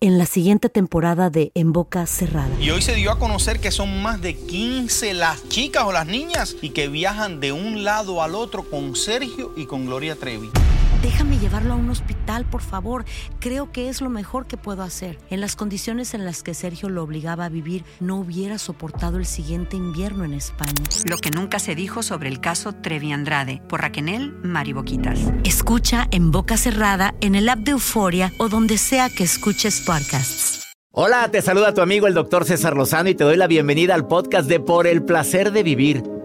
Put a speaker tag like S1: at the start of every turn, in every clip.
S1: En la siguiente temporada de En Boca Cerrada.
S2: Y hoy se dio a conocer que son más de 15 las chicas o las niñas y que viajan de un lado al otro con Sergio y con Gloria Trevi.
S1: Déjame llevarlo a un hospital, por favor. Creo que es lo mejor que puedo hacer. En las condiciones en las que Sergio lo obligaba a vivir, no hubiera soportado el siguiente invierno en España.
S3: Lo que nunca se dijo sobre el caso Trevi Andrade, por Raquel Mariboquitas.
S1: Escucha en boca cerrada, en el app de Euforia o donde sea que escuches
S4: Hola, te saluda tu amigo el doctor César Lozano y te doy la bienvenida al podcast de Por el placer de vivir.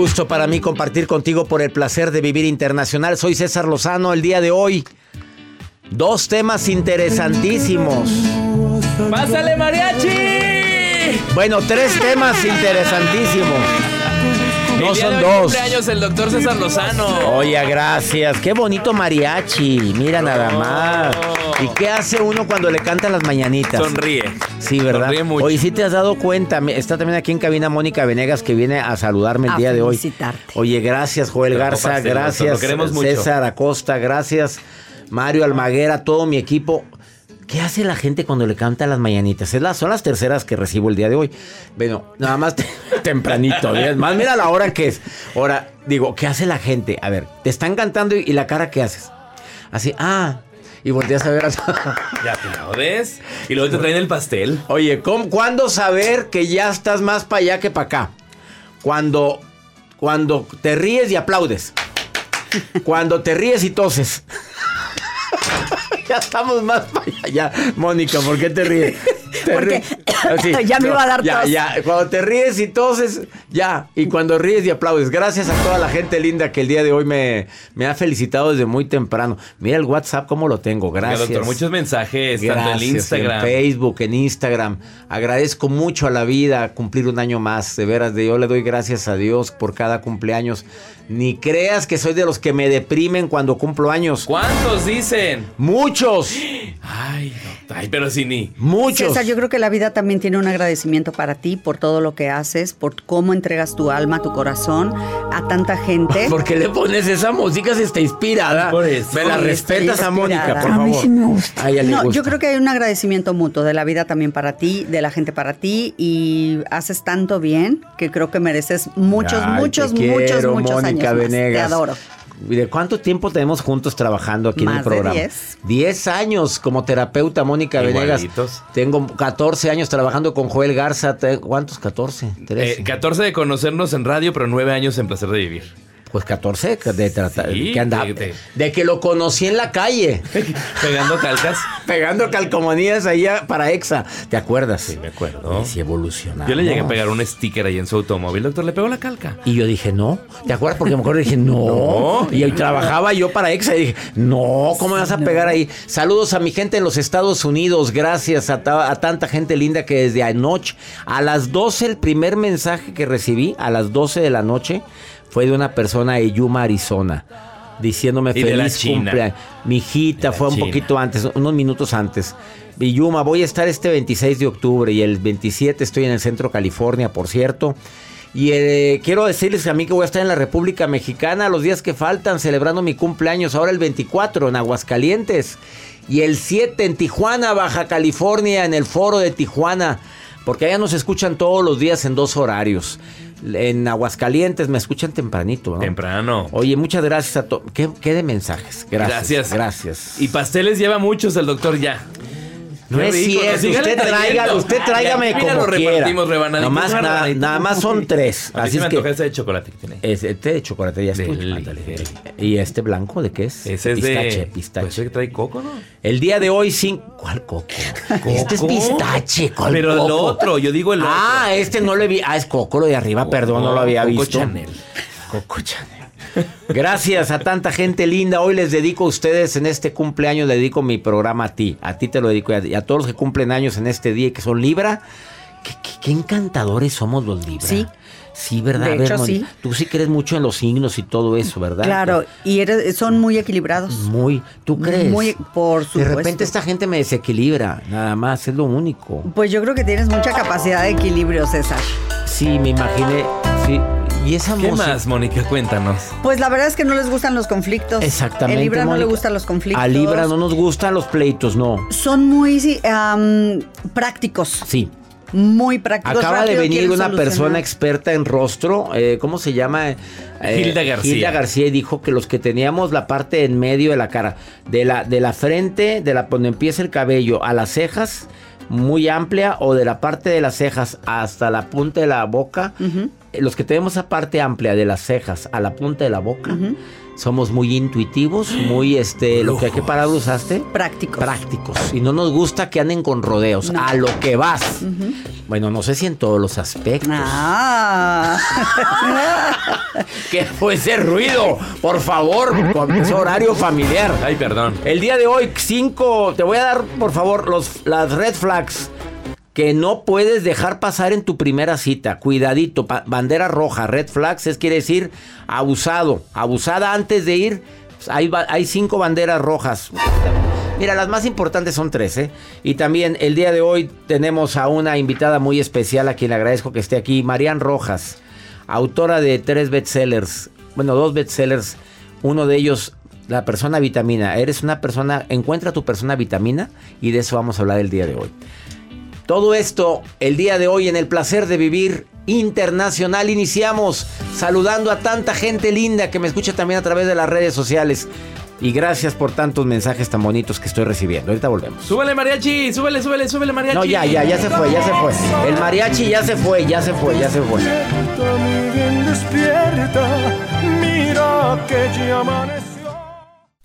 S4: Gusto para mí compartir contigo por el placer de vivir internacional. Soy César Lozano el día de hoy. Dos temas interesantísimos.
S5: ¡Pásale, mariachi!
S4: Bueno, tres temas interesantísimos. No
S5: El día
S4: son
S5: de hoy
S4: dos.
S5: cumpleaños el doctor César Lozano.
S4: Oye, gracias. Qué bonito mariachi. Mira nada más. ¿Y qué hace uno cuando le cantan las mañanitas?
S5: Sonríe.
S4: Sí, ¿verdad?
S5: Sonríe mucho.
S4: Oye, sí te has dado cuenta. Me- Está también aquí en cabina Mónica Venegas que viene a saludarme el
S1: A
S4: día de hoy.
S1: felicitarte.
S4: Oye, gracias Joel
S5: Pero
S4: Garza, gracias
S5: lo queremos mucho.
S4: César Acosta, gracias Mario Almaguera, todo mi equipo. ¿Qué hace la gente cuando le canta las mañanitas? Es las, son las terceras que recibo el día de hoy. Bueno, nada más te- tempranito. ¿eh? Más mira la hora que es. Ahora, digo, ¿qué hace la gente? A ver, te están cantando y, y la cara que haces. Así, ah. Y volteas a ver a
S5: Ya te la ves. Y luego te traen el pastel.
S4: Oye, ¿cómo- ¿cuándo saber que ya estás más para allá que para acá? Cuando, cuando te ríes y aplaudes. Cuando te ríes y toses. Ya estamos más para allá. Mónica, ¿por qué te ríes?
S1: ya me iba a dar
S4: ya,
S1: tos.
S4: ya. Cuando te ríes y toses, ya. Y cuando ríes y aplaudes. Gracias a toda la gente linda que el día de hoy me, me ha felicitado desde muy temprano. Mira el WhatsApp, cómo lo tengo. Gracias.
S5: doctor, muchos mensajes, tanto en Instagram.
S4: En Facebook, en Instagram. Agradezco mucho a la vida cumplir un año más. De veras, de yo le doy gracias a Dios por cada cumpleaños. Ni creas que soy de los que me deprimen cuando cumplo años.
S5: ¿Cuántos dicen?
S4: Muchos,
S5: Ay, no, ay, pero sí ni.
S4: muchos.
S6: César, yo creo que la vida también tiene un agradecimiento para ti por todo lo que haces, por cómo entregas tu alma, tu corazón a tanta gente.
S4: ¿Por qué le pones esa música si está inspirada?
S5: Por eso.
S4: Me la
S6: Sí,
S4: respetas a Mónica, por
S6: A
S4: favor.
S6: mí sí me gusta.
S4: A ella le
S6: No,
S4: gusta.
S6: yo creo que hay un agradecimiento mutuo de la vida también para ti, de la gente para ti y haces tanto bien que creo que mereces muchos,
S4: Ay,
S6: muchos,
S4: te
S6: muchos,
S4: quiero,
S6: muchos
S4: Mónica
S6: años más. Te
S4: Venegas.
S6: adoro.
S4: ¿Y de cuánto tiempo tenemos juntos trabajando aquí en el
S6: Más de
S4: programa?
S6: 10.
S4: 10 años como terapeuta, Mónica Venegas. Tengo 14 años trabajando con Joel Garza. ¿Cuántos? 14, 13.
S5: Eh, 14 de conocernos en radio, pero 9 años en placer de vivir.
S4: Pues 14 de tratar.
S5: Sí,
S4: que andaba-
S5: de- de-
S4: de que lo conocí en la calle.
S5: Pegando calcas.
S4: pegando calcomanías allá para Exa. ¿Te acuerdas?
S5: Sí, me acuerdo.
S4: Y si evolucionamos.
S5: Yo le llegué a pegar un sticker ahí en su automóvil. Doctor, le pegó la calca.
S4: Y yo dije, no. ¿Te acuerdas? Porque me acuerdo dije, no.
S5: No.
S4: Y ahí trabajaba yo para EXA y dije, no, ¿cómo me vas a pegar ahí? Saludos a mi gente en los Estados Unidos. Gracias a, ta- a tanta gente linda que desde anoche, a las 12, el primer mensaje que recibí, a las 12 de la noche, fue de una persona de Yuma, Arizona. diciéndome
S5: Y
S4: feliz cumpleaños. Mi hijita fue un
S5: China.
S4: poquito antes, unos minutos antes. Y Yuma, voy a estar este 26 de octubre y el 27 estoy en el centro California, por cierto. Y eh, quiero decirles a mí que voy a estar en la República Mexicana los días que faltan celebrando mi cumpleaños. Ahora el 24 en Aguascalientes y el 7 en Tijuana, Baja California, en el foro de Tijuana. Porque allá nos escuchan todos los días en dos horarios. En Aguascalientes me escuchan tempranito. ¿no?
S5: Temprano.
S4: Oye, muchas gracias a todos. ¿Qué, qué de mensajes? Gracias.
S5: Gracias.
S4: Gracias.
S5: Y pasteles lleva muchos el doctor ya.
S4: No
S5: Qué
S4: es
S5: rico,
S4: cierto. Usted traiga, usted tráigame
S5: mira,
S4: como
S5: lo
S4: quiera.
S5: repartimos
S4: Nomás, nada, nada más son tres. Así
S5: sí
S4: es
S5: me
S4: que
S5: ese de chocolate que tiene.
S4: es el té de chocolate ya es
S5: deli.
S4: ¿Y este blanco de qué es?
S5: Ese es
S4: pistache,
S5: de...
S4: pistache.
S5: Pues que trae coco, ¿no?
S4: El día de hoy sin ¿Cuál coco? Este es pistache, ¿cuál
S5: Pero el otro, yo digo el otro.
S4: Ah, este no lo vi. Ah, es coco lo de arriba, perdón, no lo había
S5: Coco
S4: visto.
S5: Chanel.
S4: Coco Chanel. Gracias a tanta gente linda. Hoy les dedico a ustedes en este cumpleaños, le dedico mi programa a ti. A ti te lo dedico y a, todos los que cumplen años en este día y que son Libra. Qué, qué- qué encantadores somos los Libra.
S6: Sí.
S4: Sí, ¿verdad?
S6: De
S4: A ver,
S6: hecho,
S4: Moni,
S6: sí.
S4: Tú sí crees mucho en los signos y todo eso, ¿verdad?
S6: Claro, y eres- son muy equilibrados.
S4: Muy. ¿Tú crees?
S6: Muy, por
S4: De
S6: supuesto.
S4: repente esta gente me desequilibra, nada más, es lo único.
S6: Pues yo creo que tienes mucha capacidad de equilibrio, César.
S4: Sí, me imaginé. Sí. Y esa
S5: ¿Qué
S4: música.
S5: más, Mónica? Cuéntanos.
S6: Pues la verdad es que no les gustan los conflictos.
S4: Exactamente.
S6: El Libra no le gustan los conflictos.
S4: A Libra no nos gustan los pleitos, no.
S6: Son muy prácticos.
S4: Sí.
S6: Muy prácticos.
S4: Acaba de venir una
S6: solucionar.
S4: persona experta en rostro, eh, ¿cómo se llama? Eh,
S5: Hilda García.
S4: Hilda García dijo que los que teníamos la parte en medio de la cara, de la, de la frente, de la donde empieza el cabello a las cejas, muy amplia, o de la parte de las cejas hasta la punta de la boca, eh, los que tenemos esa parte amplia de las cejas a la punta de la boca, somos muy intuitivos, muy este, lo que ¿qué palabra usaste?
S6: Prácticos.
S4: prácticos y no nos gusta que anden con rodeos, a lo que vas. Bueno, no sé si en todos los aspectos.
S6: Ah.
S4: ¿Qué fue ese ruido? Por favor, con ese horario familiar.
S5: Ay, perdón.
S4: El día de hoy, cinco, te voy a dar, por favor, los, las red flags que no puedes dejar pasar en tu primera cita. Cuidadito, bandera roja, red flags es quiere decir abusado, abusada antes de ir. Pues, hay cinco banderas rojas. Mira, las más importantes son tres, ¿eh? Y también el día de hoy tenemos a una invitada muy especial a quien le agradezco que esté aquí, Marian Rojas, autora de tres bestsellers, bueno, dos bestsellers, uno de ellos, La persona vitamina. Eres una persona, encuentra tu persona vitamina y de eso vamos a hablar el día de hoy. Todo esto el día de hoy en el placer de vivir internacional iniciamos saludando a tanta gente linda que me escucha también a través de las redes sociales. Y gracias por tantos mensajes tan bonitos que estoy recibiendo. Ahorita volvemos.
S5: Súbele, mariachi. Súbele, súbele, súbele, mariachi.
S4: No, ya, ya, ya se fue, ya se fue. El mariachi ya se fue, ya se fue, ya se fue.
S7: Despierta, mi bien, despierta, mira que.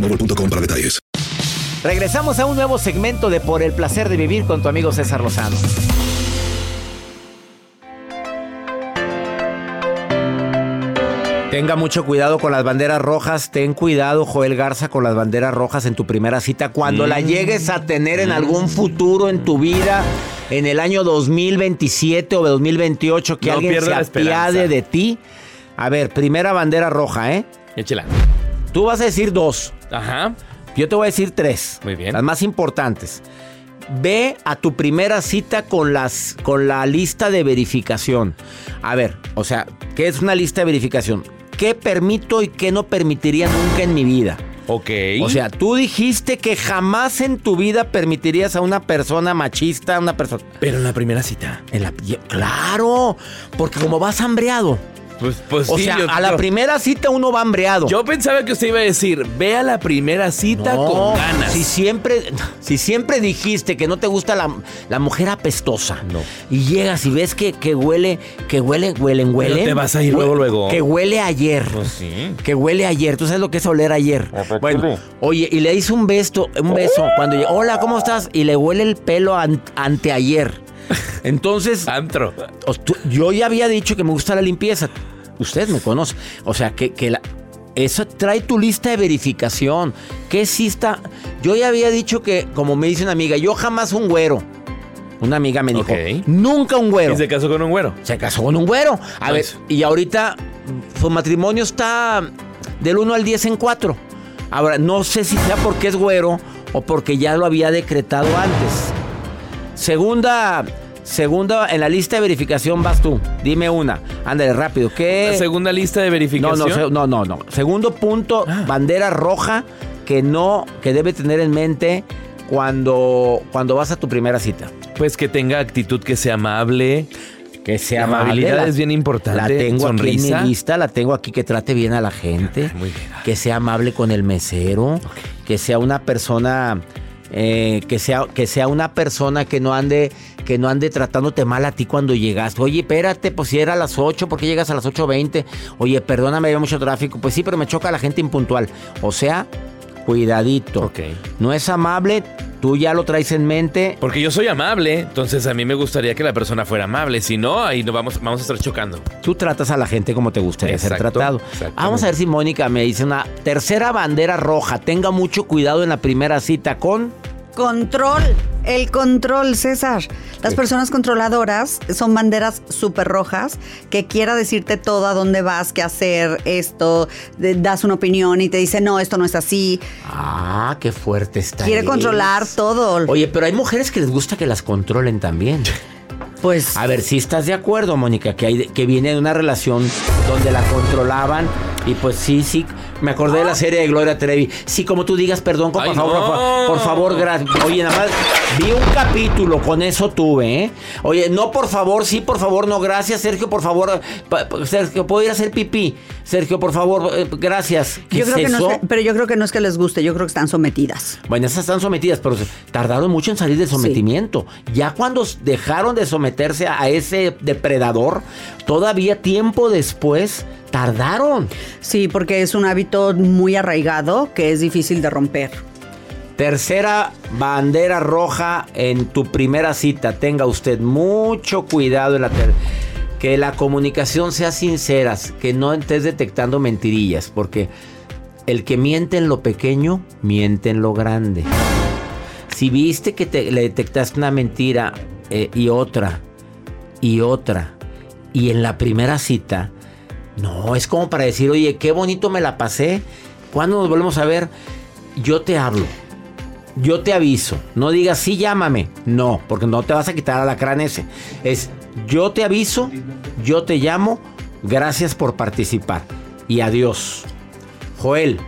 S8: boostmobile.com para detalles.
S4: Regresamos a un nuevo segmento de Por el placer de vivir con tu amigo César Lozano. Tenga mucho cuidado con las banderas rojas. Ten cuidado, Joel Garza, con las banderas rojas en tu primera cita. Cuando la llegues a tener en algún futuro en tu vida, en el año 2027 o 2028, que
S5: No
S4: alguien se apiade de ti. A ver, primera bandera roja, ¿eh?
S5: Échela.
S4: Tú vas a decir dos.
S5: Ajá.
S4: Yo te voy a decir tres.
S5: Muy bien.
S4: Las más importantes. Ve a tu primera cita con, las, con la lista de verificación. A ver, o sea, ¿qué es una lista de verificación? qué permito y qué no permitiría nunca en mi vida.
S5: Ok.
S4: O sea, tú dijiste que jamás en tu vida permitirías a una persona machista, a una persona...
S5: Pero en la primera cita.
S4: En la... Claro, porque como vas hambreado.
S5: Pues, pues
S4: o
S5: sí,
S4: sea,
S5: yo-
S4: a la
S5: yo-
S4: primera cita uno va hambreado.
S5: Yo pensaba que usted iba a decir, ve a la primera cita
S4: No,
S5: con ganas.
S4: Si siempre, si siempre dijiste que no te gusta la, la mujer apestosa
S5: No.
S4: y llegas y ves que, que huele, que huele, huelen,
S5: Pero
S4: huelen.
S5: te vas a ir luego, luego.
S4: Que huele ayer.
S5: Pues sí.
S4: Que huele ayer. ¿Tú sabes lo que es oler ayer? Bueno, oye, y le hice un beso, un beso cuando hola, ¿cómo estás? Y le huele el pelo an- anteayer. Entonces,
S5: Antro.
S4: yo ya había dicho que me gusta la limpieza. Usted me conoce. O sea, que, que la, eso trae tu lista de verificación. ¿Qué sí está? Yo ya había dicho que, como me dice una amiga, yo jamás un güero. Una amiga me dijo, nunca un güero.
S5: Y se casó con un güero.
S4: Se casó con un güero. A ver, y ahorita su matrimonio está del 1 al 10 en 4. Ahora, no sé si sea porque es güero o porque ya lo había decretado antes. Segunda, segunda, en la lista de verificación vas tú. Dime una. Ándale, rápido. ¿Qué?
S5: La segunda lista de verificación.
S4: no, no, no, no. Segundo punto,
S5: Ah.
S4: bandera roja que no, que debe tener en mente cuando, cuando vas a tu primera cita.
S5: Pues que tenga actitud, que sea amable.
S4: Que sea
S5: La
S4: amable.
S5: amabilidad
S4: la-
S5: es bien importante.
S4: La tengo aquí en
S5: Sonrisa.
S4: mi lista, la tengo aquí que trate bien a la gente.
S5: Muy bien.
S4: Que sea amable con el mesero. Que sea una persona. Eh, que, sea, que sea una persona que no ande que no ande tratándote mal a ti cuando llegas. Oye, espérate, pues si era a las 8, ¿por qué llegas a las 8.20? Oye, perdóname, había mucho tráfico. Pues sí, pero me choca la gente impuntual. O sea, cuidadito. No es amable, tú ya lo traes en mente.
S5: Porque yo soy amable, entonces a mí me gustaría que la persona fuera amable. Si no, ahí nos vamos, vamos a estar chocando.
S4: Tú tratas a la gente como te gustaría ser tratado. Vamos a ver si Mónica me dice una tercera bandera roja. Tenga mucho cuidado en la primera cita con.
S6: Control, el control, César. Las personas controladoras son banderas súper rojas que quiera decirte todo a dónde vas, qué hacer, esto, de- das una opinión y te dice, no, esto no es así.
S4: Ah, qué fuerte está.
S6: Quiere
S4: es.
S6: controlar todo.
S4: Oye, pero hay mujeres que les gusta que las controlen también.
S6: Pues
S4: A ver, si estás de acuerdo, Mónica, que, hay, que viene de una relación donde la controlaban y pues sí, sí. Me acordé de la serie de Gloria Trevi. Sí, como tú digas, perdón, por
S5: Ay,
S4: favor,
S5: no.
S4: por favor, gracias. Oye, nada más vi un capítulo, con eso tuve, ¿eh? Oye, no, por favor, sí, por favor, no, gracias, Sergio, por favor. Sergio, ¿puedo ir a hacer pipí? Sergio, por favor, eh, gracias. ¿Qué
S6: yo
S4: es
S6: creo que no es pero yo creo que no es que les guste, yo creo que están sometidas.
S4: Bueno, esas están sometidas, pero tardaron mucho en salir del sometimiento. Ya cuando dejaron de someterse a ese depredador, todavía tiempo después, tardaron.
S6: Sí, porque es un hábito muy arraigado que es difícil de romper.
S4: Tercera bandera roja en tu primera cita. Tenga usted mucho cuidado en la que la comunicación sea sincera, que no estés detectando mentirillas, porque el que miente en lo pequeño, miente en lo grande. Si viste que te, le detectaste una mentira eh, y otra, y otra, y en la primera cita, no, es como para decir, oye, qué bonito me la pasé. ¿Cuándo nos volvemos a ver? Yo te hablo. Yo te aviso. No digas, sí, llámame. No, porque no te vas a quitar a la crán ese. Es, yo te aviso, yo te llamo. Gracias por participar. Y adiós. Joel,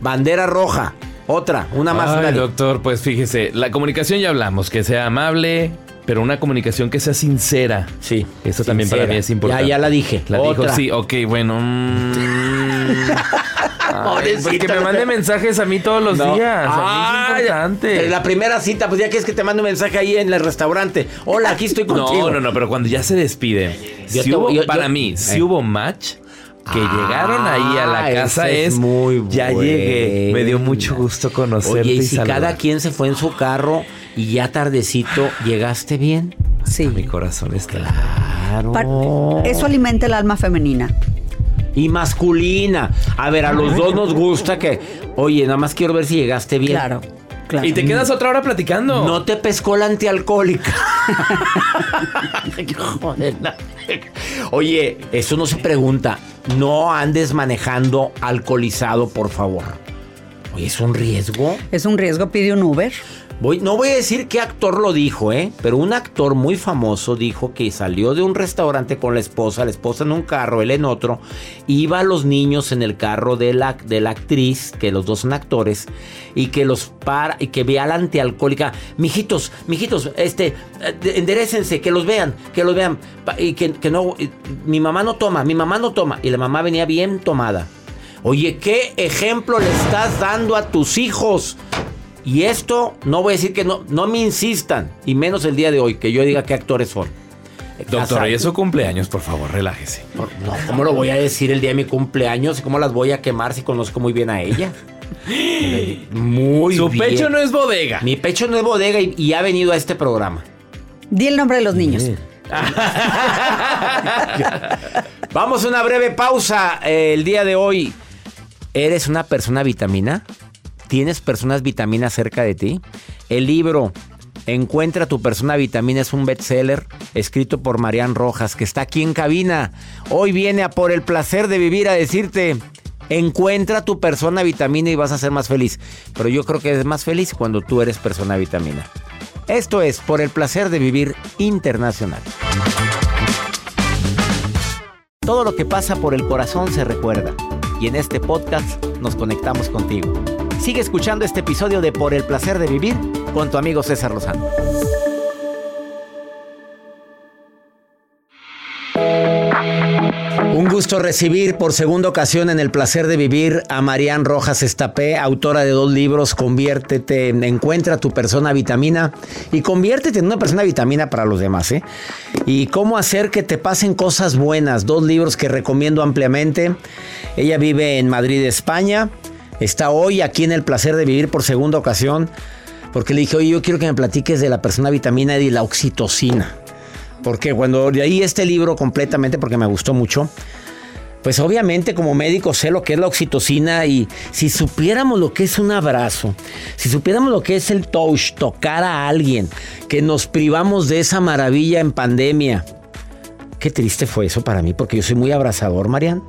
S4: bandera roja. Otra, una más.
S5: Ay,
S4: dale.
S5: doctor, pues fíjese, la comunicación ya hablamos, que sea amable, pero una comunicación que sea sincera.
S4: Sí.
S5: Eso también para mí es importante.
S4: Ya, ya la dije.
S5: La
S4: Otra.
S5: dijo, sí, ok, bueno. mm. Ay, pues que me mande mensajes a mí todos los
S4: No.
S5: días.
S4: Ah,
S5: es importante.
S4: La primera cita, pues ya quieres que te mande un mensaje ahí en el restaurante. Hola, aquí estoy contigo.
S5: No, no, no, pero cuando ya se despiden.
S4: Yo
S5: si
S4: te-
S5: hubo-
S4: yo- yo-
S5: para mí, si
S4: eh.
S5: hubo match, que llegaron ahí a la
S4: Ah,
S5: casa es,
S4: es muy
S5: ya llegué. Me dio mucho gusto conocerte
S4: Oye, y
S5: y
S4: si
S5: saludar.
S4: cada quien se fue en su carro y ya tardecito, ¿llegaste bien?
S6: Sí.
S5: Mi corazón está.
S4: Claro.
S6: Pa- Eso alimenta el alma femenina.
S4: Y masculina. A ver, a los dos nos gusta que, oye, nada más quiero ver si llegaste bien.
S6: Claro, claro.
S5: Y te quedas otra hora platicando.
S4: No te pescó la antialcohólica. Oye, eso no se pregunta. No andes manejando alcoholizado, por favor. Oye, es un riesgo.
S6: Es un riesgo, pide un Uber.
S4: Voy, no voy a decir qué actor lo dijo, ¿eh? Pero un actor muy famoso dijo que salió de un restaurante con la esposa, la esposa en un carro, él en otro, iba a los niños en el carro de la, de la actriz, que los dos son actores, y que los para, y que vea a la antialcohólica, mijitos, mijitos, este, eh, enderecense, que los vean, que los vean, y que, que no, mi mamá no toma, mi mamá no toma, y la mamá venía bien tomada. Oye, ¿qué ejemplo le estás dando a tus hijos? Y esto, no voy a decir que no, no me insistan, y menos el día de hoy, que yo diga qué actores son.
S5: Doctor, y es su cumpleaños, por favor, relájese.
S4: No, ¿cómo lo voy a decir el día de mi cumpleaños? ¿Cómo las voy a quemar si conozco muy bien a ella? muy
S5: Su
S4: bien.
S5: pecho no es bodega.
S4: Mi pecho no es bodega y, y ha venido a este programa.
S6: Di el nombre de los niños.
S4: Vamos a una breve pausa eh, el día de hoy. ¿Eres una persona vitamina? ¿Tienes personas vitaminas cerca de ti? El libro Encuentra tu persona vitamina es un bestseller escrito por Marian Rojas que está aquí en cabina. Hoy viene a por el placer de vivir a decirte, encuentra tu persona vitamina y vas a ser más feliz. Pero yo creo que eres más feliz cuando tú eres persona vitamina. Esto es por el placer de vivir internacional. Todo lo que pasa por el corazón se recuerda. Y en este podcast nos conectamos contigo. Sigue escuchando este episodio de Por el placer de vivir con tu amigo César Lozano. Un gusto recibir por segunda ocasión en el placer de vivir a Marian Rojas Estapé, autora de dos libros, Conviértete, Encuentra tu persona vitamina y conviértete en una persona vitamina para los demás. ¿eh? Y cómo hacer que te pasen cosas buenas, dos libros que recomiendo ampliamente. Ella vive en Madrid, España. Está hoy aquí en el placer de vivir por segunda ocasión porque le dije, oye, yo quiero que me platiques de la persona vitamina y la oxitocina. Porque cuando leí este libro completamente, porque me gustó mucho, pues obviamente como médico sé lo que es la oxitocina y si supiéramos lo que es un abrazo, si supiéramos lo que es el touch, tocar a alguien, que nos privamos de esa maravilla en pandemia. Qué triste fue eso para mí, porque yo soy muy abrazador, Marian.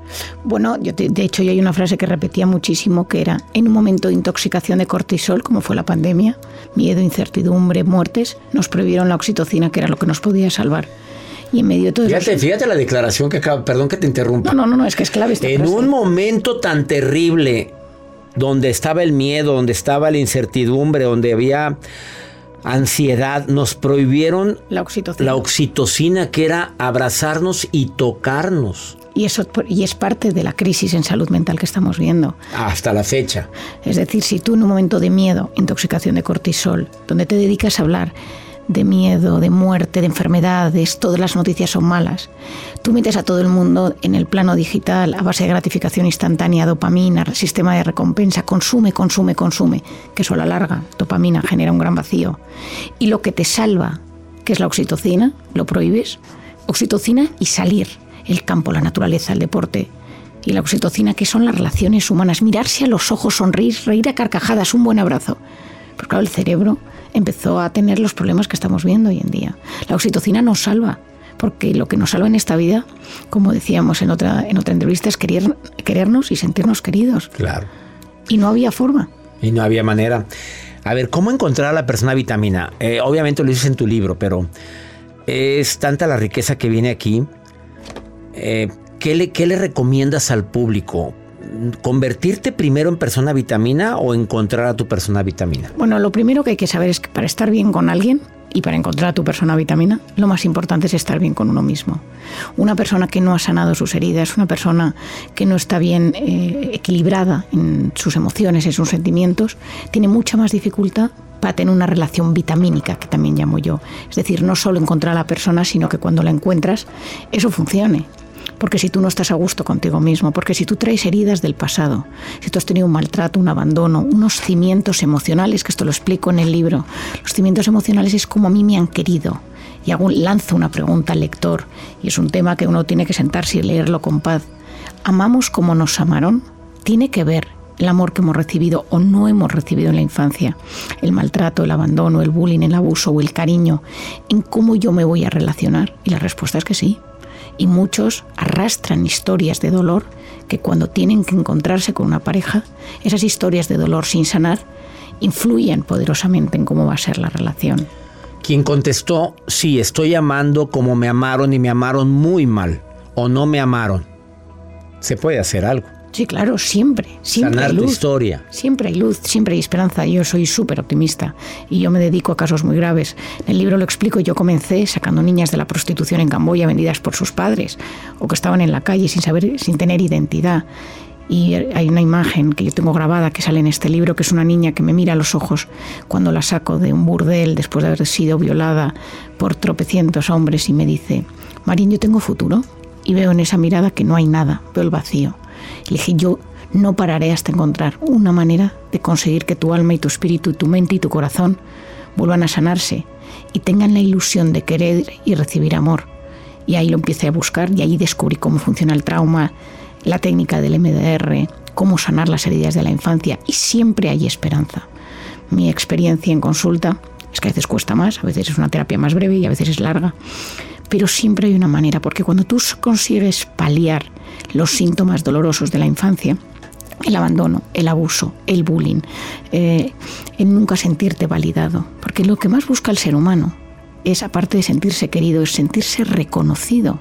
S9: Bueno, yo te- de hecho ya hay una frase que repetía muchísimo que era, en un momento de intoxicación de cortisol, como fue la pandemia, miedo, incertidumbre, muertes, nos prohibieron la oxitocina, que era lo que nos podía salvar. Y en medio de todo eso...
S4: Fíjate, fíjate la declaración que acaba, perdón que te interrumpa.
S9: No, no, no, no, es que es clave esta
S4: En
S9: frase.
S4: un momento tan terrible, donde estaba el miedo, donde estaba la incertidumbre, donde había ansiedad, nos prohibieron
S9: La oxitocina.
S4: la oxitocina, que era abrazarnos y tocarnos
S9: Y eso y es parte de la crisis en salud mental que estamos viendo.
S4: hasta la fecha.
S9: Es decir, si tú en un momento de miedo, intoxicación de cortisol, donde te dedicas a hablar de miedo, de muerte, de enfermedades, todas las noticias son malas, tú metes a todo el mundo en el plano digital a base de gratificación instantánea, dopamina, sistema de recompensa, consume, consume, consume, que eso a la larga, dopamina genera un gran vacío. Y lo que te salva, que es la oxitocina, lo prohíbes, oxitocina y salir, el campo, la naturaleza, el deporte, y la oxitocina, que son las relaciones humanas. Mirarse a los ojos, sonreír, reír a carcajadas, un buen abrazo. Pero claro, el cerebro empezó a tener los problemas que estamos viendo hoy en día. La oxitocina nos salva, porque lo que nos salva en esta vida, como decíamos en otra, en otra entrevista, es querer, querernos y sentirnos queridos.
S4: Claro.
S9: Y no había forma.
S4: Y no había manera. A ver, ¿cómo encontrar a la persona vitamina? Eh, obviamente lo dices en tu libro, pero es tanta la riqueza que viene aquí. Eh, ¿qué, le, ¿Qué le recomiendas al público? ¿Convertirte primero en persona vitamina o encontrar a tu persona vitamina?
S9: Bueno, lo primero que hay que saber es que para estar bien con alguien y para encontrar a tu persona vitamina, lo más importante es estar bien con uno mismo. Una persona que no ha sanado sus heridas, una persona que no está bien eh, equilibrada en sus emociones, en sus sentimientos, tiene mucha más dificultad para tener una relación vitamínica, que también llamo yo. Es decir, no solo encontrar a la persona, sino que cuando la encuentras, eso funcione. Porque si tú no estás a gusto contigo mismo, porque si tú traes heridas del pasado, si tú has tenido un maltrato, un abandono, unos cimientos emocionales, que esto lo explico en el libro, los cimientos emocionales es como a mí me han querido. Y hago, lanzo una pregunta al lector, y es un tema que uno tiene que sentarse y leerlo con paz. ¿Amamos como nos amaron? Tiene que ver el amor que hemos recibido o no hemos recibido en la infancia, el maltrato, el abandono, el bullying, el abuso o el cariño, en cómo yo me voy a relacionar. Y la respuesta es que sí y muchos arrastran historias de dolor que cuando tienen que encontrarse con una pareja, esas historias de dolor sin sanar influyen poderosamente en cómo va a ser la relación.
S4: Quien contestó, sí, estoy amando como me amaron y me amaron muy mal, o no me amaron. Se puede hacer algo.
S9: Sí, claro, siempre, siempre
S4: Sanar
S9: hay
S4: tu
S9: luz.
S4: historia.
S9: Siempre hay luz, siempre hay esperanza. Yo soy súper optimista y yo me dedico a casos muy graves. En el libro lo explico, yo comencé sacando niñas de la prostitución en Camboya vendidas por sus padres o que estaban en la calle sin saber, sin tener identidad. Y hay una imagen que yo tengo grabada que sale en este libro, que es una niña que me mira a los ojos cuando la saco de un burdel después de haber sido violada por tropecientos hombres y me dice, Marín, yo tengo futuro. Y veo en esa mirada que no hay nada, veo el vacío. Y le dije, yo no pararé hasta encontrar una manera de conseguir que tu alma y tu espíritu, tu mente y tu corazón vuelvan a sanarse y tengan la ilusión de querer y recibir amor. Y ahí lo empecé a buscar y ahí descubrí cómo funciona el trauma, la técnica del MDR, cómo sanar las heridas de la infancia y siempre hay esperanza. Mi experiencia en consulta es que a veces cuesta más, a veces es una terapia más breve y a veces es larga, pero siempre hay una manera, porque cuando tú consigues paliar los síntomas dolorosos de la infancia, el abandono, el abuso, el bullying, eh, el nunca sentirte validado, porque lo que más busca el ser humano es, aparte de sentirse querido, es sentirse reconocido.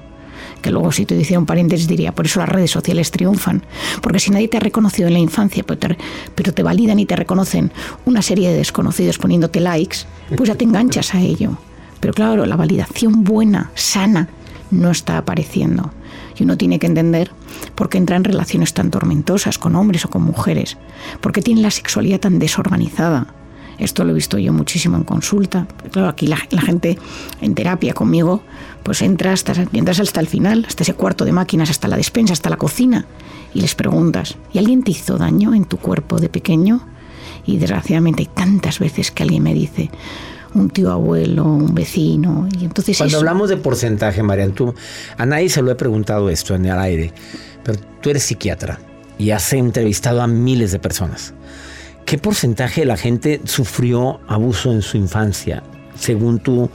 S9: Que luego si te hiciera un paréntesis diría, por eso las redes sociales triunfan, porque si nadie te ha reconocido en la infancia, te, pero te validan y te reconocen una serie de desconocidos poniéndote likes, pues ya te enganchas a ello. Pero claro, la validación buena, sana, no está apareciendo. Y uno tiene que entender por qué entra en relaciones tan tormentosas con hombres o con mujeres, por qué tiene la sexualidad tan desorganizada. Esto lo he visto yo muchísimo en consulta. Claro, aquí la, gente en terapia conmigo, pues entra hasta, entras hasta el final, hasta ese cuarto de máquinas, hasta la despensa, hasta la cocina, y les preguntas, ¿y alguien te hizo daño en tu cuerpo de pequeño? Y desgraciadamente hay tantas veces que alguien me dice, un tío abuelo, un vecino. Y entonces
S4: Cuando
S9: eso-
S4: hablamos de porcentaje, Marian, tú, a nadie se lo he preguntado esto en el aire, pero tú eres psiquiatra y has entrevistado a miles de personas. ¿Qué porcentaje de la gente sufrió abuso en su infancia, según tu,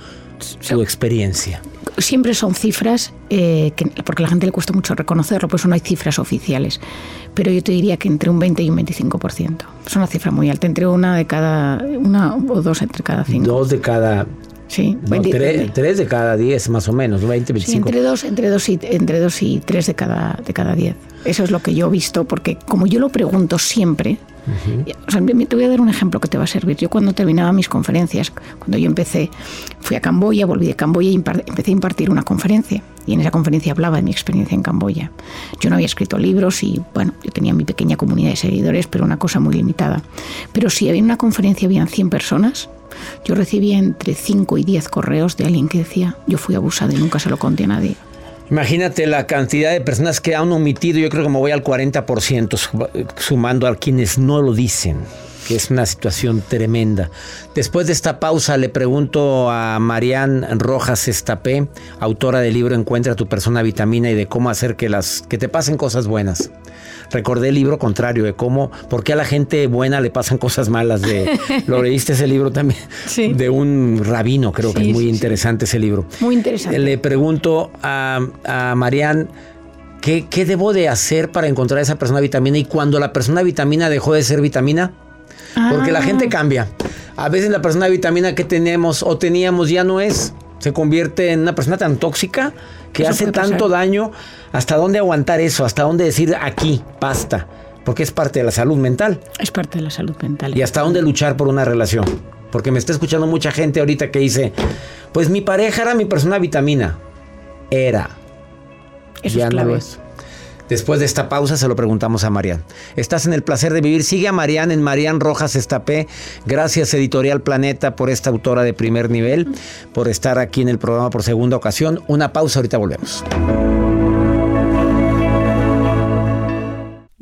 S4: tu experiencia?
S9: siempre son cifras, eh, que, porque a la gente le cuesta mucho reconocerlo, por eso no hay cifras oficiales. Pero yo te diría que entre un 20 y un 25%. Es una cifra muy alta, entre una de cada, una o dos entre cada cinco.
S4: Dos de cada...
S9: Sí,
S4: no,
S9: 20,
S4: tres,
S9: 20.
S4: tres de cada diez más o menos, 20,
S9: Sí,
S4: 25.
S9: entre dos, entre dos y entre dos y tres de cada de cada diez. Eso es lo que yo he visto, porque como yo lo pregunto siempre, o sea, te voy a dar un ejemplo que te va a servir. Yo cuando terminaba mis conferencias, cuando yo empecé, fui a Camboya, volví de Camboya y empecé a impartir una conferencia. Y en esa conferencia hablaba de mi experiencia en Camboya. Yo no había escrito libros y, bueno, yo tenía mi pequeña comunidad de seguidores, pero una cosa muy limitada. Pero si había una conferencia, habían 100 personas, yo recibía entre 5 y 10 correos de alguien que decía, yo fui abusada y nunca se lo conté a nadie.
S4: Imagínate la cantidad de personas que han omitido, yo creo que me voy al 40% su- sumando a quienes no lo dicen, que es una situación tremenda. Después de esta pausa le pregunto a Marian Rojas Estapé, autora del libro Encuentra tu persona vitamina y de cómo hacer que las que te pasen cosas buenas. Recordé el libro contrario de cómo, por qué a la gente buena le pasan cosas malas. De, lo leíste ese libro también
S9: Sí.
S4: de un rabino, creo que es muy
S9: sí,
S4: interesante ese libro.
S9: Muy interesante.
S4: Le pregunto a, a ¿qué, ¿qué debo de hacer para encontrar esa persona vitamina? Y cuando la persona vitamina dejó de ser vitamina, porque la
S9: Ah.
S4: gente cambia. A veces la persona vitamina que tenemos o teníamos ya no es. Se convierte en una persona tan tóxica que
S9: Eso
S4: hace
S9: pasar.
S4: tanto daño. ¿Hasta dónde aguantar eso? ¿Hasta dónde decir aquí, basta? Porque es parte de la salud mental.
S9: Es parte de la salud mental.
S4: ¿Y hasta dónde luchar por una relación? Porque me está escuchando mucha gente ahorita que dice, pues mi pareja era mi persona vitamina. Era.
S9: Eso
S4: ya
S9: es
S4: no
S9: clave.
S4: lo es. Después de esta pausa se lo preguntamos a Marian. Estás en el placer de vivir. Sigue a Marian en Marian Rojas Estapé. Gracias Editorial Planeta por esta autora de primer nivel, por estar aquí en el programa por segunda ocasión. Una pausa, ahorita volvemos.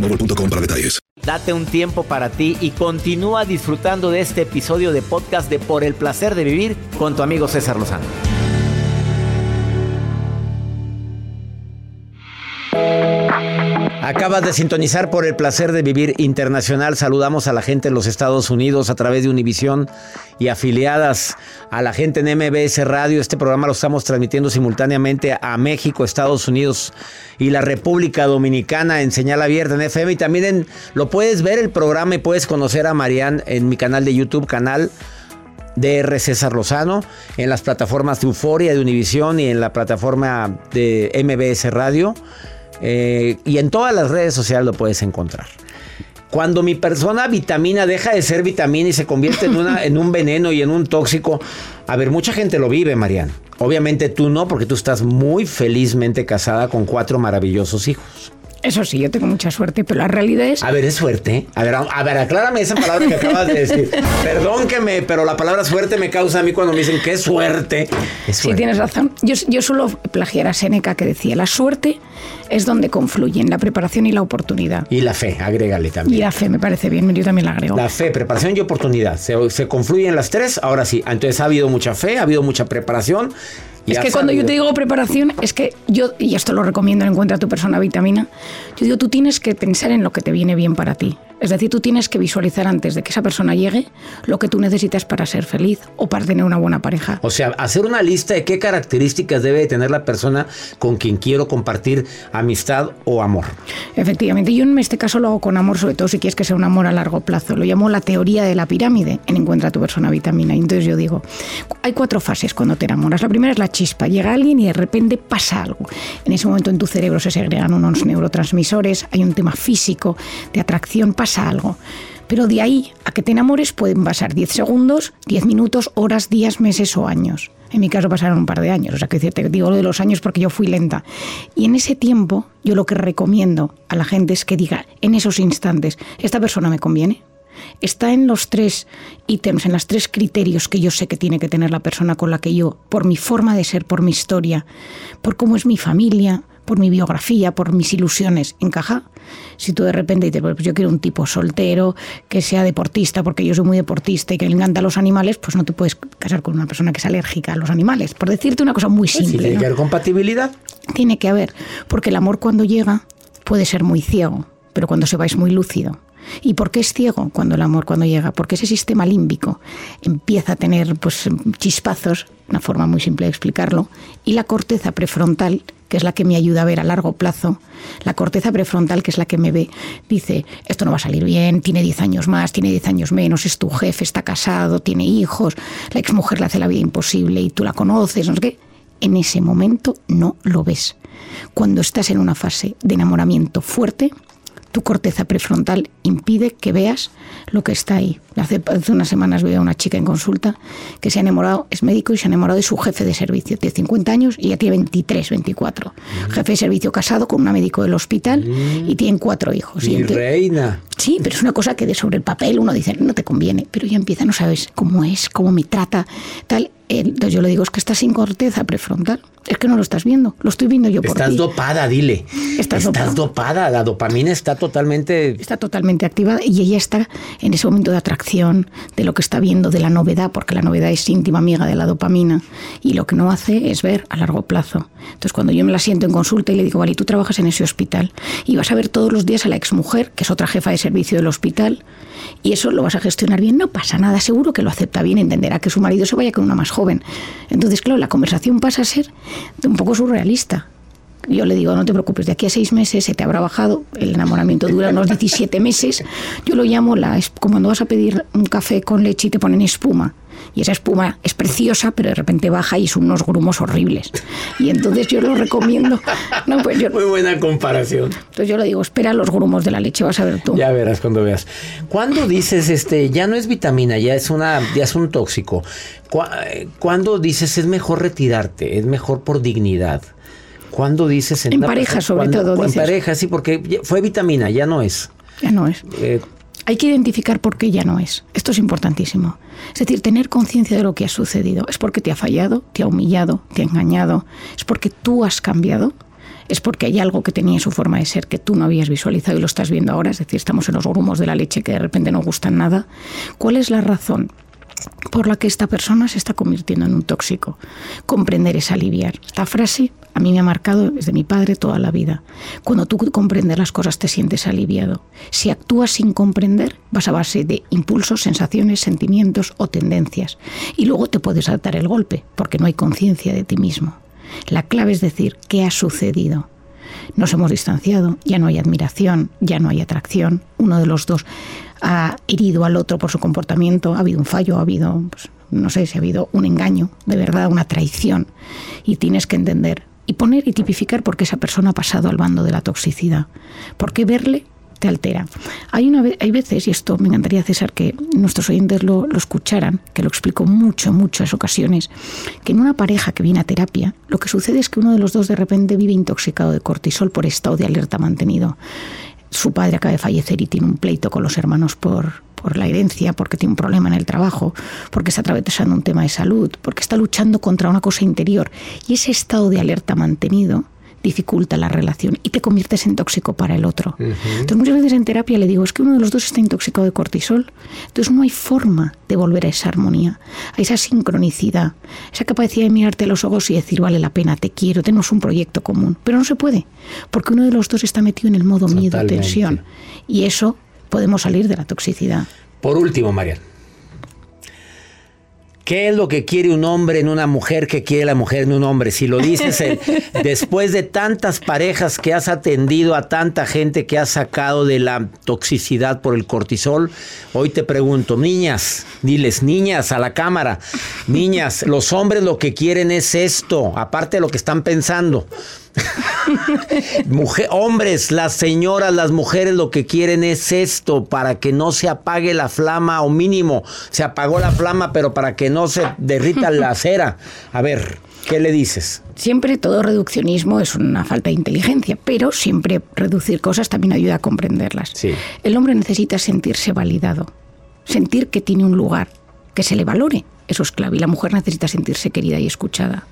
S8: boostmobile.com para detalles.
S4: Date un tiempo para ti y continúa disfrutando de este episodio de podcast de Por el placer de vivir con tu amigo César Lozano. Acabas de sintonizar por el placer de vivir internacional. Saludamos a la gente en los Estados Unidos a través de Univisión y afiliadas a la gente en MBS Radio. Este programa lo estamos transmitiendo simultáneamente a México, Estados Unidos y la República Dominicana en señal abierta en FM. Y también en, lo puedes ver el programa y puedes conocer a Marianne en mi canal de YouTube, canal DR César Lozano, en las plataformas de Euforia, de Univisión y en la plataforma de MBS Radio. Eh, y en todas las redes sociales lo puedes encontrar. Cuando mi persona vitamina deja de ser vitamina y se convierte en, una, en un veneno y en un tóxico, a ver, mucha gente lo vive, Mariana. Obviamente tú no, porque tú estás muy felizmente casada con cuatro maravillosos hijos.
S9: Eso sí, yo tengo mucha suerte, pero la realidad es...
S4: A ver, es suerte. A ver, a ver, aclárame esa palabra que acabas de decir. Perdón que me, pero la palabra suerte me causa a mí cuando me dicen que es suerte.
S9: Sí, tienes razón. Yo, yo suelo plagiar a Seneca que decía, la suerte es donde confluyen la preparación y la oportunidad.
S4: Y la fe, agrégale también.
S9: Y la fe, me parece bien, yo también la agrego.
S4: La fe, preparación y oportunidad. Se, se confluyen las tres, ahora sí. Entonces ha habido mucha fe, ha habido mucha preparación
S9: es que cuando yo te digo preparación, es que yo, y esto lo recomiendo en Encuentra tu persona vitamina, yo digo, tú tienes que pensar en lo que te viene bien para ti. Es decir, tú tienes que visualizar antes de que esa persona llegue lo que tú necesitas para ser feliz o para tener una buena pareja.
S4: O sea, hacer una lista de qué características debe tener la persona con quien quiero compartir amistad o amor.
S9: Efectivamente, yo en este caso lo hago con amor, sobre todo si quieres que sea un amor a largo plazo. Lo llamo la teoría de la pirámide en Encuentra tu persona vitamina. Entonces yo digo, hay cuatro fases cuando te enamoras. La primera es la chispa. Llega alguien y de repente pasa algo. En ese momento en tu cerebro se segregan unos neurotransmisores, hay un tema físico de atracción, algo. Pero de ahí a que te enamores pueden pasar 10 segundos, 10 minutos, horas, días, meses o años. En mi caso pasaron un par de años, o sea que te digo lo de los años porque yo fui lenta. Y en ese tiempo yo lo que recomiendo a la gente es que diga en esos instantes, ¿esta persona me conviene? Está en los tres ítems, en los tres criterios que yo sé que tiene que tener la persona con la que yo, por mi forma de ser, por mi historia, por cómo es mi familia, por mi biografía, por mis ilusiones, encaja. Si tú de repente dices, pues yo quiero un tipo soltero, que sea deportista, porque yo soy muy deportista y que le encantan los animales, pues no te puedes casar con una persona que es alérgica a los animales. Por decirte una cosa muy simple.
S4: tiene que haber compatibilidad.
S9: Tiene que haber, porque el amor cuando llega puede ser muy ciego, pero cuando se va es muy lúcido. ¿Y por qué es ciego cuando el amor cuando llega? Porque ese sistema límbico empieza a tener pues chispazos, una forma muy simple de explicarlo, y la corteza prefrontal que es la que me ayuda a ver a largo plazo, la corteza prefrontal, que es la que me ve, dice, esto no va a salir bien, tiene 10 años más, tiene 10 años menos, es tu jefe, está casado, tiene hijos, la exmujer le hace la vida imposible y tú la conoces. En ese momento no lo ves. Cuando estás en una fase de enamoramiento fuerte, tu corteza prefrontal impide que veas lo que está ahí. Hace, unas semanas vi a una chica en consulta que se ha enamorado, es médico y se ha enamorado de su jefe de servicio. Tiene 50 años y ya tiene 23, 24. Mm. Jefe de servicio casado con una médico del hospital y tienen cuatro hijos.
S4: Mi reina.
S9: Sí, pero es una cosa que de sobre el papel uno dice, no te conviene, pero ya empieza, no sabes cómo es, cómo me trata, tal. Entonces yo le digo, es que estás sin corteza prefrontal. Es que no lo estás viendo, lo estoy viendo yo por
S4: Estás dopada, dile. Estás, dopada. la dopamina está totalmente...
S9: Está totalmente activada y ella está en ese momento de atracción, de lo que está viendo, de la novedad, porque la novedad es íntima amiga de la dopamina y lo que no hace es ver a largo plazo. Entonces cuando yo me la siento en consulta y le digo, vale, tú trabajas en ese hospital y vas a ver todos los días a la exmujer, que es otra jefa de servicio del hospital, y eso lo vas a gestionar bien, no pasa nada, seguro que lo acepta bien, entenderá que su marido se vaya con una más joven. Entonces, claro, la conversación pasa a ser un poco surrealista. Yo le digo, no te preocupes, de aquí a seis meses se te habrá bajado, el enamoramiento dura unos 17 meses. Yo lo llamo la, como cuando vas a pedir un café con leche y te ponen espuma. Y esa espuma es preciosa, pero de repente baja y son unos grumos horribles. Y entonces yo lo recomiendo. No, pues yo,
S4: Muy buena comparación.
S9: entonces yo le digo, espera los grumos de la leche, vas a ver tú.
S4: Ya verás cuando veas. ¿Cuándo dices este ya no es vitamina, ya es una ya es un tóxico? ¿Cu- eh, ¿Cuándo dices es mejor retirarte, es mejor por dignidad? ¿Cuándo dices
S9: En
S4: una
S9: pareja,
S4: persona-
S9: sobre
S4: cuando-
S9: todo,
S4: En
S9: dices.
S4: pareja, sí, porque fue vitamina, ya no es.
S9: Ya no es.
S4: Eh,
S9: Hay que identificar por qué ya no es. Esto es importantísimo. Es decir, tener conciencia de lo que ha sucedido. Es porque te ha fallado, te ha humillado, te ha engañado. Es porque tú has cambiado. Es porque hay algo que tenía en su forma de ser que tú no habías visualizado y lo estás viendo ahora. Es decir, estamos en los grumos de la leche que de repente no gustan nada. ¿Cuál es la razón? Por la que esta persona se está convirtiendo en un tóxico. Comprender es aliviar. Esta frase a mí me ha marcado desde mi padre toda la vida. Cuando tú comprendes las cosas te sientes aliviado. Si actúas sin comprender, vas a base de impulsos, sensaciones, sentimientos o tendencias. Y luego te puedes dar el golpe, porque no hay conciencia de ti mismo. La clave es decir, ¿qué ha sucedido? Nos hemos distanciado, ya no hay admiración, ya no hay atracción. Uno de los dos ha herido al otro por su comportamiento, ha habido un fallo, ha habido, pues, no sé si ha habido un engaño, de verdad, una traición. Y tienes que entender y poner y tipificar por qué esa persona ha pasado al bando de la toxicidad. ¿Por qué verle te altera. Hay, una, hay veces, y esto me encantaría, César, que nuestros oyentes lo, lo escucharan, que lo explico mucho, muchas ocasiones, que en una pareja que viene a terapia, lo que sucede es que uno de los dos de repente vive intoxicado de cortisol por estado de alerta mantenido. Su padre acaba de fallecer y tiene un pleito con los hermanos por, por la herencia, porque tiene un problema en el trabajo, porque está atravesando un tema de salud, porque está luchando contra una cosa interior. Y ese estado de alerta mantenido dificulta la relación y te conviertes en tóxico para el otro. Entonces muchas veces en terapia le digo, es que uno de los dos está intoxicado de cortisol, entonces no hay forma de volver a esa armonía, a esa sincronicidad, esa capacidad de mirarte a los ojos y decir, vale la pena, te quiero, tenemos un proyecto común, pero no se puede, porque uno de los dos está metido en el modo miedo, tensión, y eso podemos salir de la toxicidad.
S4: Por último, Marian. ¿Qué es lo que quiere un hombre en una mujer que quiere la mujer en un hombre? Si lo dices eh, después de tantas parejas que has atendido a tanta gente que has sacado de la toxicidad por el cortisol, hoy te pregunto, niñas, diles, niñas a la cámara, niñas, los hombres lo que quieren es esto, aparte de lo que están pensando. Mujer, hombres, las señoras, las mujeres lo que quieren es esto para que no se apague la flama o mínimo se apagó la flama pero para que no se derrita la cera. A ver, ¿qué le dices?
S9: Siempre todo reduccionismo es una falta de inteligencia, pero siempre reducir cosas también ayuda a comprenderlas.
S4: Sí.
S9: El hombre necesita sentirse validado, sentir que tiene un lugar, que se le valore. Eso es clave. Y la mujer necesita sentirse querida y escuchada.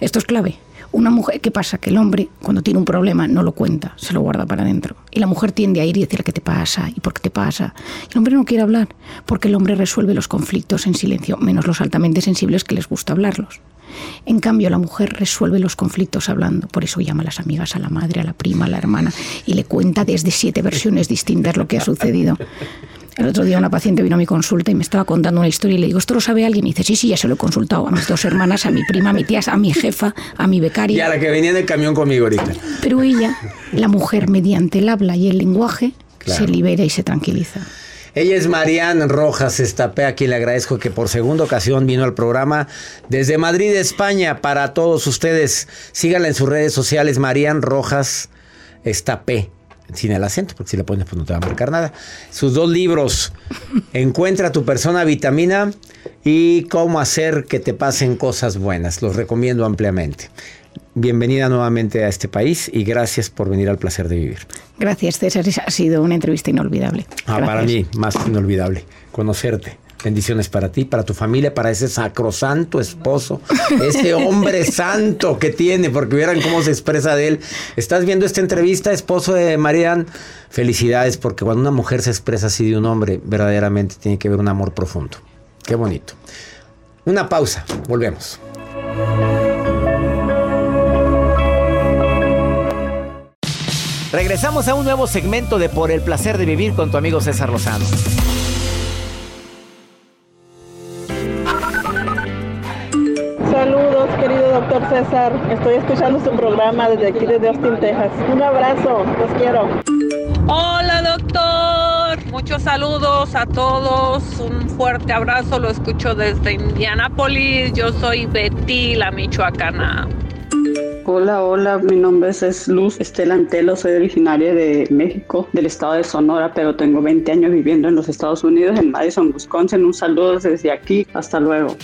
S9: Esto es clave. Una mujer, ¿qué pasa? Que el hombre, cuando tiene un problema, no lo cuenta, se lo guarda para adentro. Y la mujer tiende a ir y decir qué te pasa y por qué te pasa. El hombre no quiere hablar, porque el hombre resuelve los conflictos en silencio, menos los altamente sensibles que les gusta hablarlos. En cambio, la mujer resuelve los conflictos hablando. Por eso llama a las amigas, a la madre, a la prima, a la hermana y le cuenta desde siete versiones distintas lo que ha sucedido. El otro día una paciente vino a mi consulta y me estaba contando una historia y le digo, ¿esto lo sabe alguien? Y dice, sí, sí, ya se lo he consultado a mis dos hermanas, a mi prima, a mi tía, a mi jefa, a mi
S4: Y
S9: becaria.
S4: a la que venía en el camión conmigo ahorita.
S9: Pero ella, la mujer, mediante el habla y el lenguaje,
S4: Claro.
S9: se libera y se tranquiliza.
S4: Ella es Marian Rojas Estapé, a quien le agradezco que por segunda ocasión vino al programa desde Madrid, España, para todos ustedes. Síganla en sus redes sociales, Marian Rojas Estapé. Sin el acento, porque si le pones, pues no te va a marcar nada. Sus dos libros, Encuentra tu persona vitamina y Cómo hacer que te pasen cosas buenas. Los recomiendo ampliamente. Bienvenida nuevamente a este país y gracias por venir al placer de vivir.
S9: Gracias, César. Ha sido una entrevista inolvidable.
S4: Ah, para mí, más inolvidable, conocerte. Bendiciones para ti, para tu familia, para ese sacrosanto esposo, ese hombre santo que tiene, porque vieran cómo se expresa de él. ¿Estás viendo esta entrevista, esposo de Marian? Felicidades, porque cuando una mujer se expresa así de un hombre, verdaderamente tiene que haber un amor profundo. Qué bonito. Una pausa, volvemos.
S10: Regresamos a un nuevo segmento de Por el placer de vivir con tu amigo César Lozano.
S11: César. Estoy escuchando su programa desde aquí, desde Austin, Texas. Un abrazo, los quiero.
S12: Hola doctor, Muchos saludos a todos, un fuerte abrazo, lo escucho desde Indianápolis. Yo soy Betty, la michoacana.
S13: Hola, hola, mi nombre es Luz Estela Antelo, soy originaria de México, del estado de Sonora, pero tengo 20 años viviendo en los Estados Unidos, en Madison, Wisconsin. Un saludo desde aquí, hasta luego.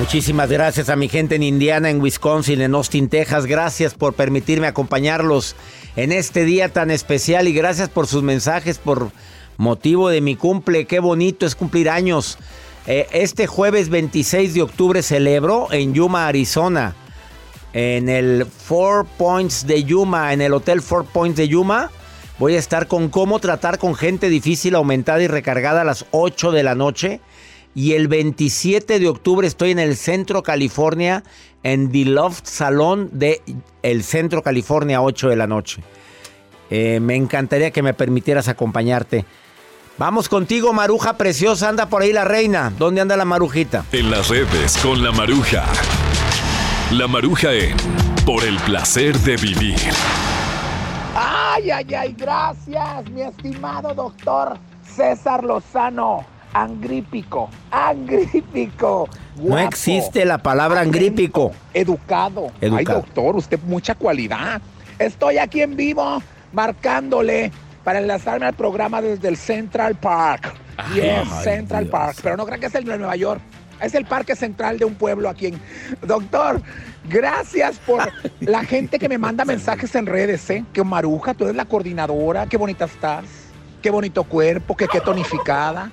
S4: Muchísimas gracias a mi gente en Indiana, en Wisconsin, en Austin, Texas. Gracias por permitirme acompañarlos en este día tan especial y gracias por sus mensajes, por motivo de mi cumple. Qué bonito es cumplir años. Eh, este jueves 26 de octubre celebro en Yuma, Arizona, en el Four Points de Yuma, en el Hotel Four Points de Yuma. Voy a estar con cómo tratar con gente difícil, aumentada y recargada a las 8 de la noche. Y el 27 de octubre estoy en el Centro California, en The Loft Salón de el Centro California, 8 de la noche. Eh, me encantaría que me permitieras acompañarte. Vamos contigo, Maruja preciosa. Anda por ahí la reina. ¿Dónde anda la Marujita?
S14: En las redes con la Maruja. La Maruja en Por el placer de vivir.
S15: Ay, ay, ay, gracias, mi estimado doctor César Lozano angrípico, angrípico.
S4: no existe la palabra angrípico.
S15: Educado. Ay, doctor, usted mucha cualidad. Estoy aquí en vivo marcándole para enlazarme al programa desde el Central Park. yes, Central Park. Pero no crean que es el de Nueva York. Es el parque central de un pueblo aquí en... Doctor, gracias por la gente que me manda mensajes en redes, ¿eh? Que Maruja, tú eres la coordinadora, qué bonita estás, qué bonito cuerpo, que qué tonificada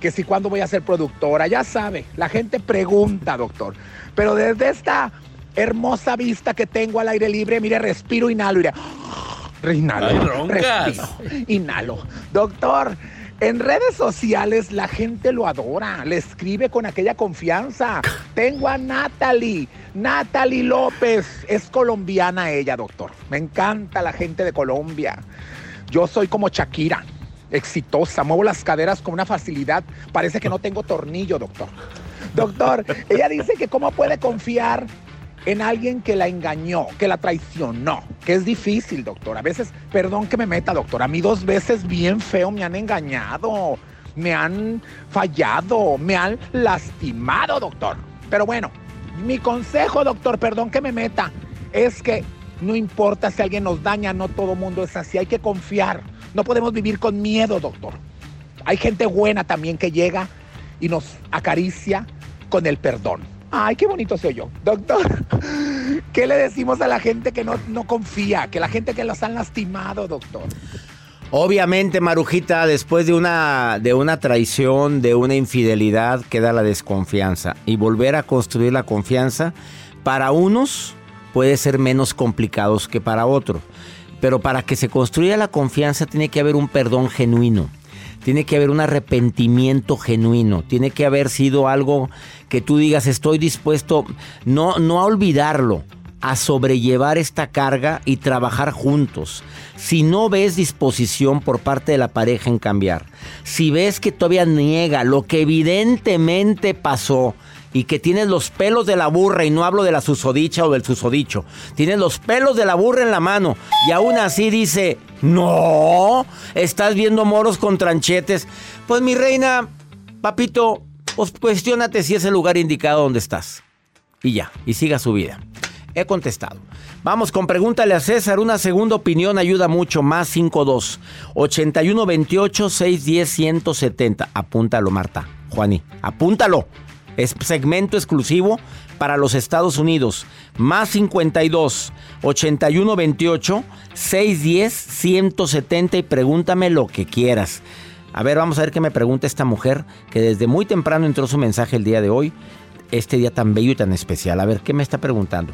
S15: que si cuándo voy a ser productora, ya sabe, la gente pregunta, doctor. Pero desde esta hermosa vista que tengo al aire libre, mire, respiro, inhalo, mire. Inhalo, respiro, inhalo. Doctor, en redes sociales la gente lo adora, le escribe con aquella confianza. Tengo a Natalie, Natalie López, es colombiana ella, doctor. Me encanta la gente de Colombia. Yo soy como Shakira exitosa, muevo las caderas con una facilidad, parece que no tengo tornillo, doctor. Doctor, ella dice que cómo puede confiar en alguien que la engañó, que la traicionó, que es difícil, doctor. A veces, perdón que me meta, doctor, a mí dos veces bien feo me han engañado, me han fallado, me han lastimado, doctor. Pero bueno, mi consejo, doctor, perdón que me meta, es que no importa si alguien nos daña, no todo mundo es así, hay que confiar. No podemos vivir con miedo, doctor. Hay gente buena también que llega y nos acaricia con el perdón. Ay, qué bonito soy yo. Doctor, ¿qué le decimos a la gente que no, no confía? Que la gente que los han lastimado, doctor.
S4: Obviamente, Marujita, después de una, de una traición, de una infidelidad, queda la desconfianza. Y volver a construir la confianza, para unos puede ser menos complicado que para otros. Pero para que se construya la confianza tiene que haber un perdón genuino. Tiene que haber un arrepentimiento genuino. Tiene que haber sido algo que tú digas, estoy dispuesto no, no a olvidarlo, a sobrellevar esta carga y trabajar juntos. Si no ves disposición por parte de la pareja en cambiar, si ves que todavía niega lo que evidentemente pasó, y que tienes los pelos de la burra, y no hablo de la susodicha o del susodicho, tienes los pelos de la burra en la mano y aún así dice, no, estás viendo moros con tranchetes. Pues mi reina, papito, pues cuestionate si es el lugar indicado donde estás. Y ya, y siga su vida. He contestado. Vamos con pregúntale a César. Una segunda opinión ayuda mucho. Más 52 81 28 610 170. Apúntalo, Marta. Juaní, apúntalo. Es segmento exclusivo para los Estados Unidos. Más 52 81 28 610 170 y pregúntame lo que quieras. A ver, vamos a ver qué me pregunta esta mujer que desde muy temprano entró su mensaje el día de hoy. Este día tan bello y tan especial. A ver, ¿qué me está preguntando?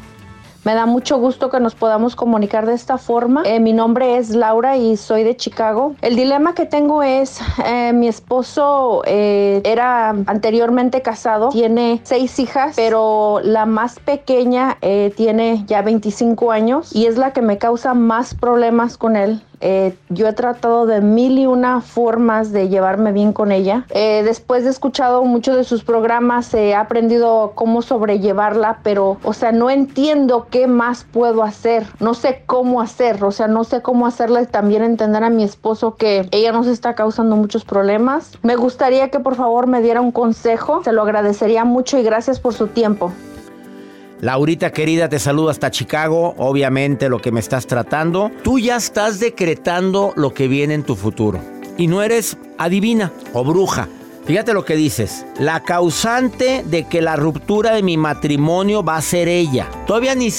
S16: Me da mucho gusto que nos podamos comunicar de esta forma. Eh, mi nombre es Laura y soy de Chicago. El dilema que tengo es, eh, mi esposo eh, era anteriormente casado, tiene seis hijas, pero la más pequeña tiene ya 25 años y es la que me causa más problemas con él Eh, yo he tratado de mil y una formas de llevarme bien con ella. Eh, después de escuchado muchos de sus programas, he aprendido cómo sobrellevarla, pero, o sea, no entiendo qué más puedo hacer. No sé cómo hacer, o sea, no sé cómo hacerle también entender a mi esposo que ella nos está causando muchos problemas. Me gustaría que por favor me diera un consejo. Se lo agradecería mucho y gracias por su tiempo.
S4: Laurita querida, te saludo hasta Chicago. Obviamente lo que me estás tratando. Tú ya estás decretando lo que viene en tu futuro. Y no eres adivina o bruja. Fíjate lo que dices. La causante de que la ruptura de mi matrimonio va a ser ella. Todavía ni,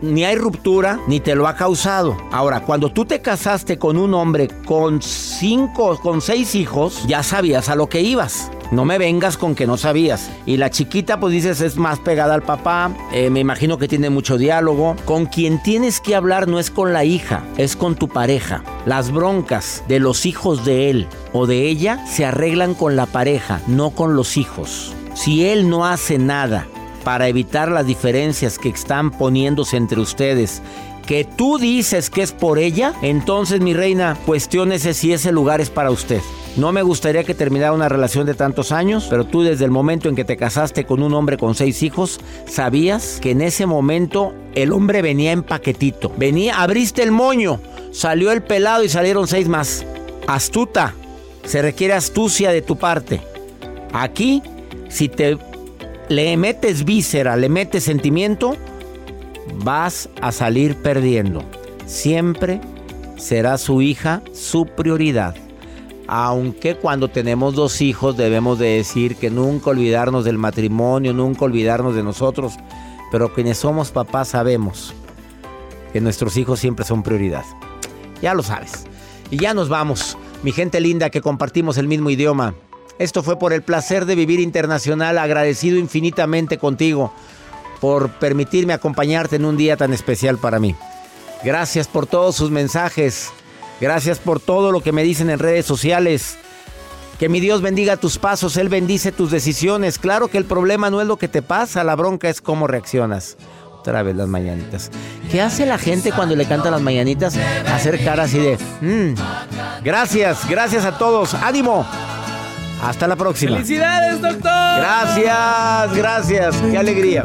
S4: ni hay ruptura ni te lo ha causado. Ahora, cuando tú te casaste con un hombre con cinco, con seis hijos, ya sabías a lo que ibas. No me vengas con que no sabías. Y la chiquita, pues dices, es más pegada al papá. Eh, me imagino que tiene mucho diálogo. Con quien tienes que hablar no es con la hija, es con tu pareja. Las broncas de los hijos de él o de ella se arreglan con la pareja, no con los hijos. Si él no hace nada para evitar las diferencias que están poniéndose entre ustedes, que tú dices que es por ella, entonces mi reina, cuestiónese si ese lugar es para usted. No me gustaría que terminara una relación de tantos años, pero tú desde el momento en que te casaste con un hombre con seis hijos, sabías que en ese momento el hombre venía en paquetito. Venía, abriste el moño, salió el pelado y salieron seis más. Astuta, se requiere astucia de tu parte. Aquí, si te le metes víscera, le metes sentimiento, vas a salir perdiendo. Siempre será su hija su prioridad aunque cuando tenemos dos hijos debemos de decir que nunca olvidarnos del matrimonio, nunca olvidarnos de nosotros, pero quienes somos papás sabemos que nuestros hijos siempre son prioridad. Ya lo sabes. Y ya nos vamos, mi gente linda que compartimos el mismo idioma. Esto fue por el placer de vivir internacional, agradecido infinitamente contigo por permitirme acompañarte en un día tan especial para mí. Gracias por todos sus mensajes. Gracias por todo lo que me dicen en redes sociales. Que mi Dios bendiga tus pasos, Él bendice tus decisiones. Claro que el problema no es lo que te pasa, la bronca es cómo reaccionas. Otra vez las mañanitas. ¿Qué hace la gente cuando le cantan las mañanitas? Hacer cara así de... Mm". Gracias, gracias a todos. Ánimo. Hasta la próxima.
S5: Felicidades, doctor.
S4: Gracias, gracias. Qué alegría.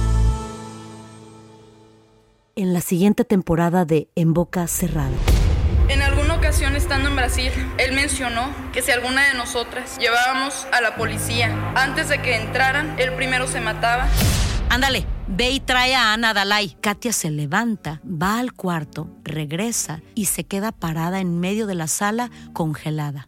S1: en la siguiente temporada de En Boca Cerrada.
S17: En alguna ocasión estando en Brasil, él mencionó que si alguna de nosotras llevábamos a la policía antes de que entraran, él primero se mataba.
S1: Ándale, ve y trae a Ana Dalai. Katia se levanta, va al cuarto, regresa y se queda parada en medio de la sala congelada